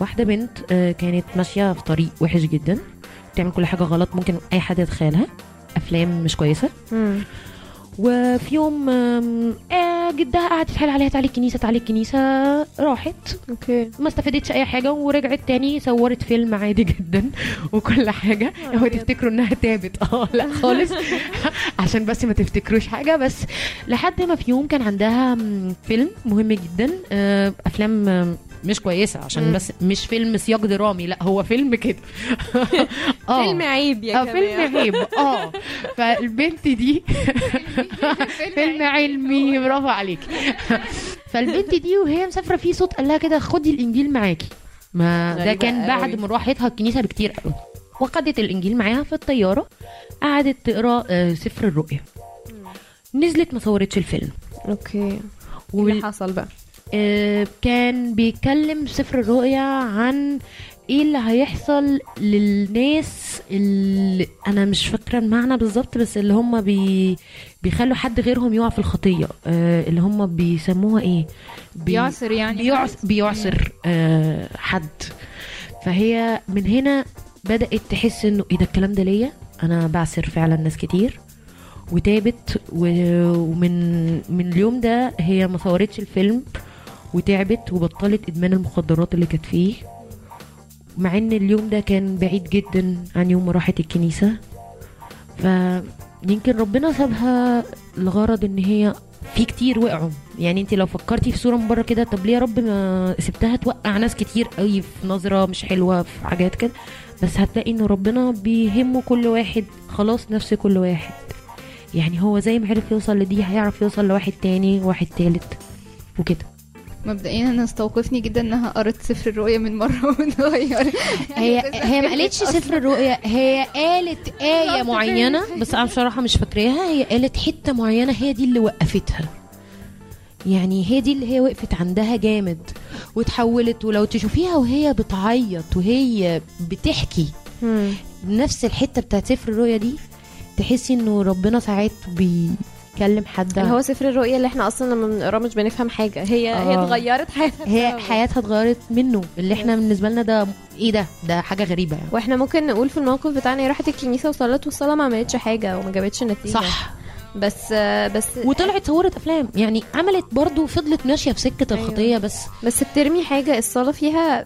واحدة بنت آه، كانت ماشية في طريق وحش جدا. بتعمل كل حاجة غلط ممكن أي حد يتخيلها. أفلام مش كويسة. مم. وفي يوم آه، جدها قعدت تتحايل عليها تعالي الكنيسة تعالي الكنيسة. راحت. okay. ما استفادتش أي حاجة ورجعت تاني صورت فيلم عادي جدا. وكل حاجة. هو تفتكروا إنها تابت؟ آه لا خالص. عشان بس ما تفتكروش حاجة بس لحد ما في يوم كان عندها فيلم مهم جدا. آه، أفلام مش كويسة عشان. بس مش فيلم سياق درامي لا هو فيلم كده. آه. فيلم عيب يا آه فيلم عيب. آه. فالبنت دي فيلم علمي. برافو عليك. فالبنت دي وهي مسافرة في صوت قال لها كده خدي الإنجيل معاكي. ما ده كان بعد قوي. مروحتها الكنيسة بكتير قوي. وخدت الإنجيل معاها في الطيارة قعدت تقرأ آه، سفر الرؤيا. نزلت ما صورتش الفيلم. okay. وال- اللي حصل بقى؟ آه، كان بيتكلم سفر الرؤيا عن إيه اللي هيحصل للناس اللي أنا مش فاكرة المعنى بالظبط بس اللي هم بي بيخلوا حد غيرهم يقع في الخطية. آه اللي هم بيسموها إيه؟ بي- بيعصر يعني. بيعصر, بيعصر آه حد. فهي من هنا بدأت تحس إنه إيه ده الكلام ده ليا؟ أنا بعسر فعلا ناس كتير. وتابت ومن من اليوم ده هي ما صورتش الفيلم. وتعبت وبطلت إدمان المخدرات اللي كانت فيه. مع إن اليوم ده كان بعيد جدا عن يوم ما راحت الكنيسة. فيمكن ربنا سابها لغرض إن هي في كتير وقعوا. يعني أنت لو فكرتي في صوره من بره كده طب ليه يا رب ما سبتها توقع ناس كتير قوي في نظرة مش حلوة في حاجات كده؟ بس هتلاقي ان ربنا بيهمه كل واحد خلاص نفس كل واحد. يعني هو زي ما عرف يوصل لدي هيعرف يوصل لواحد تاني واحد تالت وكده. مبدئيا أنا استوقفني جدا إنها قرت سفر الرؤيا من مرة ومتغير هي هي ما قالتش سفر الرؤيا هي قالت آية معينة بس أنا بصراحة مش فاكراها. هي قالت حتة معينة هي دي اللي وقفتها. يعني هي دي اللي هي وقفت عندها جامد وتحولت. ولو تشوفيها وهي بتعيط وهي بتحكي نفس الحتة بتاعت سفر الرؤيا دي تحسي إنه ربنا ساعات بيكلم حد. اللي هو سفر الرؤيا اللي إحنا أصلا لما بنقراه مش بنفهم حاجة. هي هي آه. اتغيرت حياتها هي. حياتها اتغيرت منه. اللي إحنا بالنسبة لنا ده إيه ده؟ ده حاجة غريبة. يعني وإحنا ممكن نقول في الموقف بتاعنا هي راحت الكنيسة وصلت والصلاة ما عملتش حاجة وما جابتش نتيجة. صح. بس بس وطلعت صورت أفلام. يعني عملت برضو فضلت ماشية في سكة أيوة. الخطية بس. بس بترمي حاجة الصلاة فيها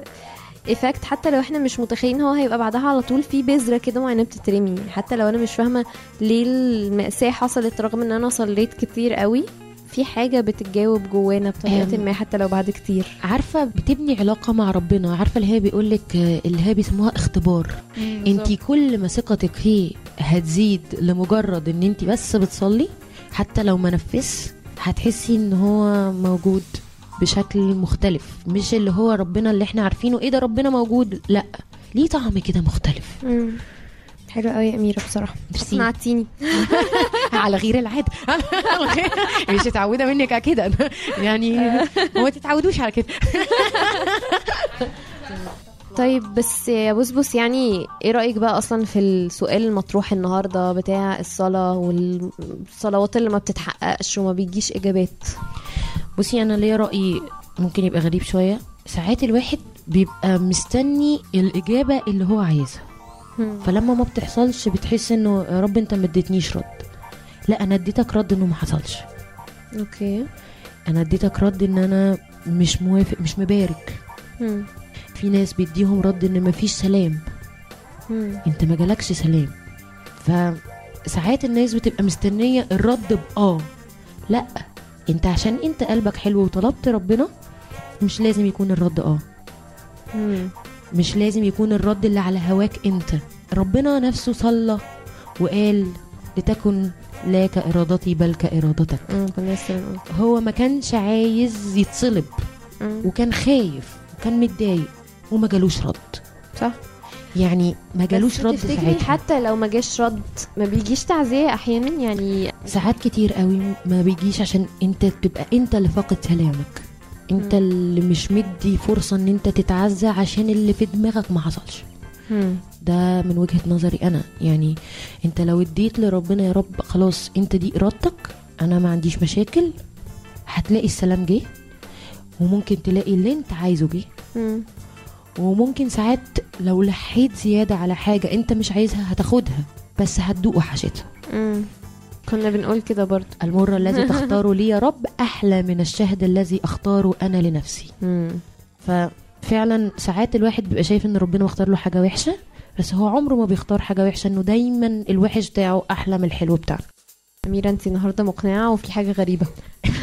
ايفكت حتى لو إحنا مش متخيلين هو هيبقى بعدها على طول في بذرة كده معينة بتترمي. حتى لو أنا مش فاهمة ليه المأساة حصلت رغم ان أنا صليت كتير قوي في حاجة بتتجاوب جوانا بطريقة. ما حتى لو بعد كتير. عارفة بتبني علاقة مع ربنا عارفة اللي هي بيقول لك اللي هي بيسموها اختبار. انت كل ما ثقتك فيه هتزيد لمجرد ان انت بس بتصلي حتى لو ما نفذش هتحسي ان هو موجود. بشكل مختلف. مش اللي هو ربنا اللي إحنا عارفينه. إيه ده ربنا موجود؟ لا. ليه طعم كده مختلف؟ حلو قوي يا أميرة بصراحة. ميرسي. اقنعتيني على غير العادة. مش متعودة منك كده يعني ما تتعودوش على كده. طيب بس يا بسبس يعني إيه رأيك بقى أصلا في السؤال المطروح النهاردة بتاع الصلاة والصلوات اللي ما بتتحققش وما بيجيش إجابات؟ بصي أنا ليا رأي ممكن يبقى غريب شوية. ساعات الواحد بيبقى مستني الإجابة اللي هو عايزها. فلما ما بتحصلش بتحس إنه يا رب أنت ما اديتنيش رد. لا أنا اديتك رد إنه ما حصلش. أوكي. أنا اديتك رد إن أنا مش موافق مش مبارك. مم. في ناس بيديهم رد إن مفيش سلام. مم. أنت ما جالكش سلام. فساعات الناس بتبقى مستنية الرد بآه. لا انت عشان انت قلبك حلو وطلبت ربنا مش لازم يكون الرد آه مم. مش لازم يكون الرد اللي على هواك انت ربنا نفسه صلى وقال لتكن لا كإرادتي بل بنقول. هو ما كانش عايز يتصلب. وكان خايف وكان متضايق وما جالوش رد صح يعني ما جالوش رد ساعتها حتى لو ما جاش رد ما بيجيش تعزية أحيانا يعني ساعات كتير قوي ما بيجيش عشان أنت تبقى أنت اللي فاقد سلامك أنت مم. اللي مش مدي فرصة إن أنت تتعزى عشان اللي في دماغك ما حصلش. ده من وجهة نظري أنا يعني أنت لو اديت لربنا يا رب خلاص أنت دي إرادتك أنا ما عنديش مشاكل هتلاقي السلام جه وممكن تلاقي اللي أنت عايزه جه. وممكن ساعات لو لحيت زيادة على حاجة انت مش عايزها هتاخدها بس هتدوق وحشتها. كنا بنقول كده برضو المر الذي تختاره لي يا رب أحلى من الشهد الذي أختاره أنا لنفسي. ففعلا ساعات الواحد بيبقى شايف إن ربنا مختار له حاجة وحشة بس هو عمره ما بيختار حاجة وحشة إنه دايما الوحش بتاعه أحلى من الحلو بتاعه أميرة انت النهاردة مقنعة وفي حاجة غريبة.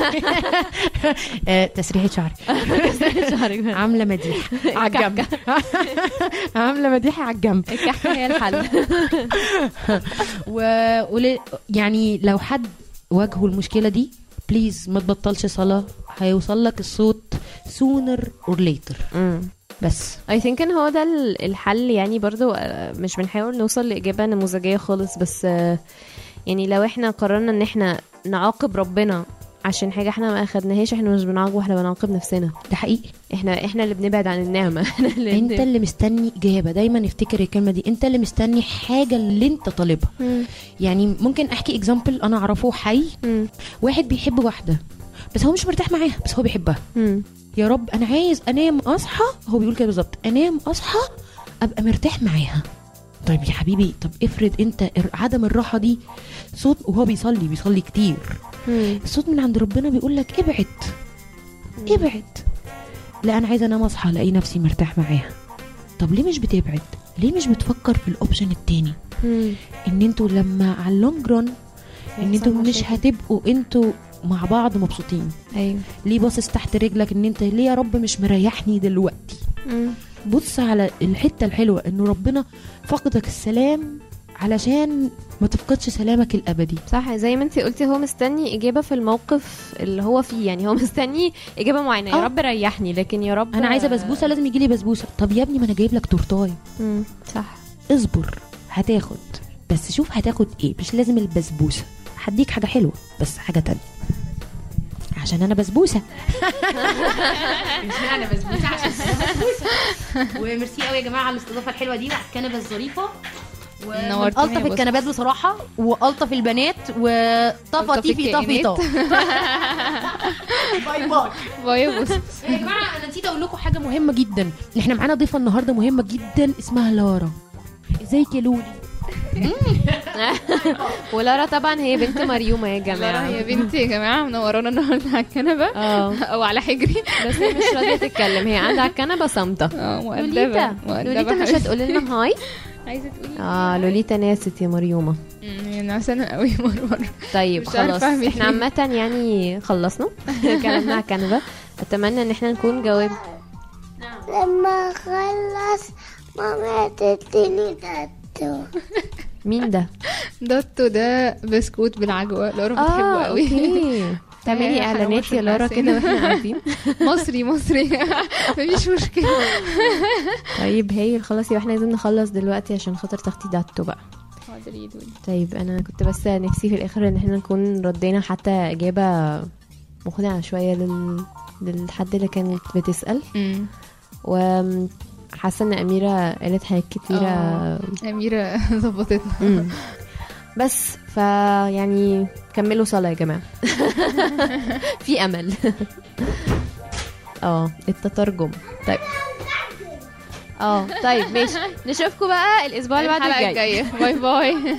آه تسريحة شعري. عاملة مديح. على الجنب. عاملة مديحة على الجنب. الكحكة هي الحل. و... ول... يعني لو حد واجهه المشكلة دي بليز ما تبطلش صلاة. هيوصل لك الصوت sooner or later. بس. I think إن هو ده ال- الحل يعني برضو آه، مش بنحاول نوصل لإجابة نموذجية خالص بس آه، يعني لو إحنا قررنا ان إحنا نعاقب ربنا عشان حاجة إحنا ما اخدناهاش إحنا مش بنعاقب إحنا بنعاقب نفسنا. ده حقيقي. إحنا إحنا اللي بنبعد عن النعمة. إحنا اللي انت اللي مستني إجابة. دايما افتكر الكلمة دي. انت اللي مستني حاجة اللي انت طالبها. يعني ممكن احكي اكزامبل أنا اعرفه حي. مم. واحد بيحب واحدة بس هو مش مرتاح معاها بس هو بيحبها. مم. يا رب أنا عايز انام اصحى. هو بيقول كده بالظبط انام اصحى ابقى مرتاح معاها. طيب يا حبيبي طب افرض انت عدم الراحة دي صوت وهو بيصلي بيصلي كتير. الصوت من عند ربنا بيقول لك ابعد ابعد. لا أنا عايزة أنام أصحى ألاقي نفسي مرتاح معاها. طب ليه مش بتبعد؟ ليه مش بتفكر في الاوبشن التاني. إن أنتوا لما على اللونج رون إن أنتوا مش. هتبقوا أنتوا مع بعض مبسوطين. أيوه. ليه باصص تحت رجلك إن انت ليه يا رب مش مريحني دلوقتي؟ مم. بص على الحتة الحلوة إنه ربنا فقدك السلام علشان ما تفقدش سلامك الأبدي. صح زي ما انت قلتي هو مستني إجابة في الموقف اللي هو فيه يعني هو مستني إجابة معينة. يا آه. رب ريحني لكن يا رب أنا عايزة بسبوسة لازم يجي لي بسبوسة. طب يا ابني ما أنا جايب لك تورتاية. صح. اصبر هتاخد. بس شوف هتاخد إيه مش لازم البسبوسة. هديك حاجة حلوة بس حاجة تانية. عشان أنا بسبوسة. مش معنى بسبوسة عشان أنا بسبوسة. وميرسي قوي يا جماعة على الاستضافة الحلوة دي وعلى الكنبة الظريفة ألطف. الكنبات بصراحة وألطف البنات وطفى تيفي طفي. طف باي باي. باي يا جماعة أنا نسيت أقول لكم حاجة مهمة جدا. إحنا معانا ضيفة النهارده مهمة جدا اسمها لارا. ازيك يا لولي؟ ولارا طبعا هي بنت مريومة يا لارا جماعة يا بنتي يا جماعة منورانا النهارده على الكنبه آه. أو على حجري. بس هي مش راضية تتكلم هي قاعدة على الكنبه صامتة. آه لوليتا. مؤدبة. لوليتا مش هتقول لنا هاي؟ عايزة تقولي آه لوليتا ناست يا مريومة. هي نعسانه قوي مرمر طيب خلاص. إحنا. عامة يعني خلصنا كلامنا على الكنبة أتمنى إن إحنا نكون جاوب لما خلص ماما تديني تاتو مين ده؟ دوتو ده بسكوت بالعجوة. لارا بتحبه قوي. أوكي. تعملي اعلانات يا لارا النعسان. كده وإحنا قاعدين مصري مصري. مفيش مشكلة. طيب هايل خلاص يبقى إحنا لازم نخلص دلوقتي عشان خاطر تاخدي داتو بقى. حاضر يا دودي طيب أنا كنت بس نفسي في الآخر إن إحنا نكون ردينا حتى إجابة مخدعة شوية لل... للحد اللي كانت بتسأل. أمم. وحاسة إن أميرة قالت حاجات كتيرة. آه. أميرة ظبطتنا. بس فيعني كملوا صلاة يا جماعة. في أمل. آه التترجم. طيب. آه طيب ماشي. نشوفكم بقى الأسبوع اللي بعد الحلقة الجاي. باي باي.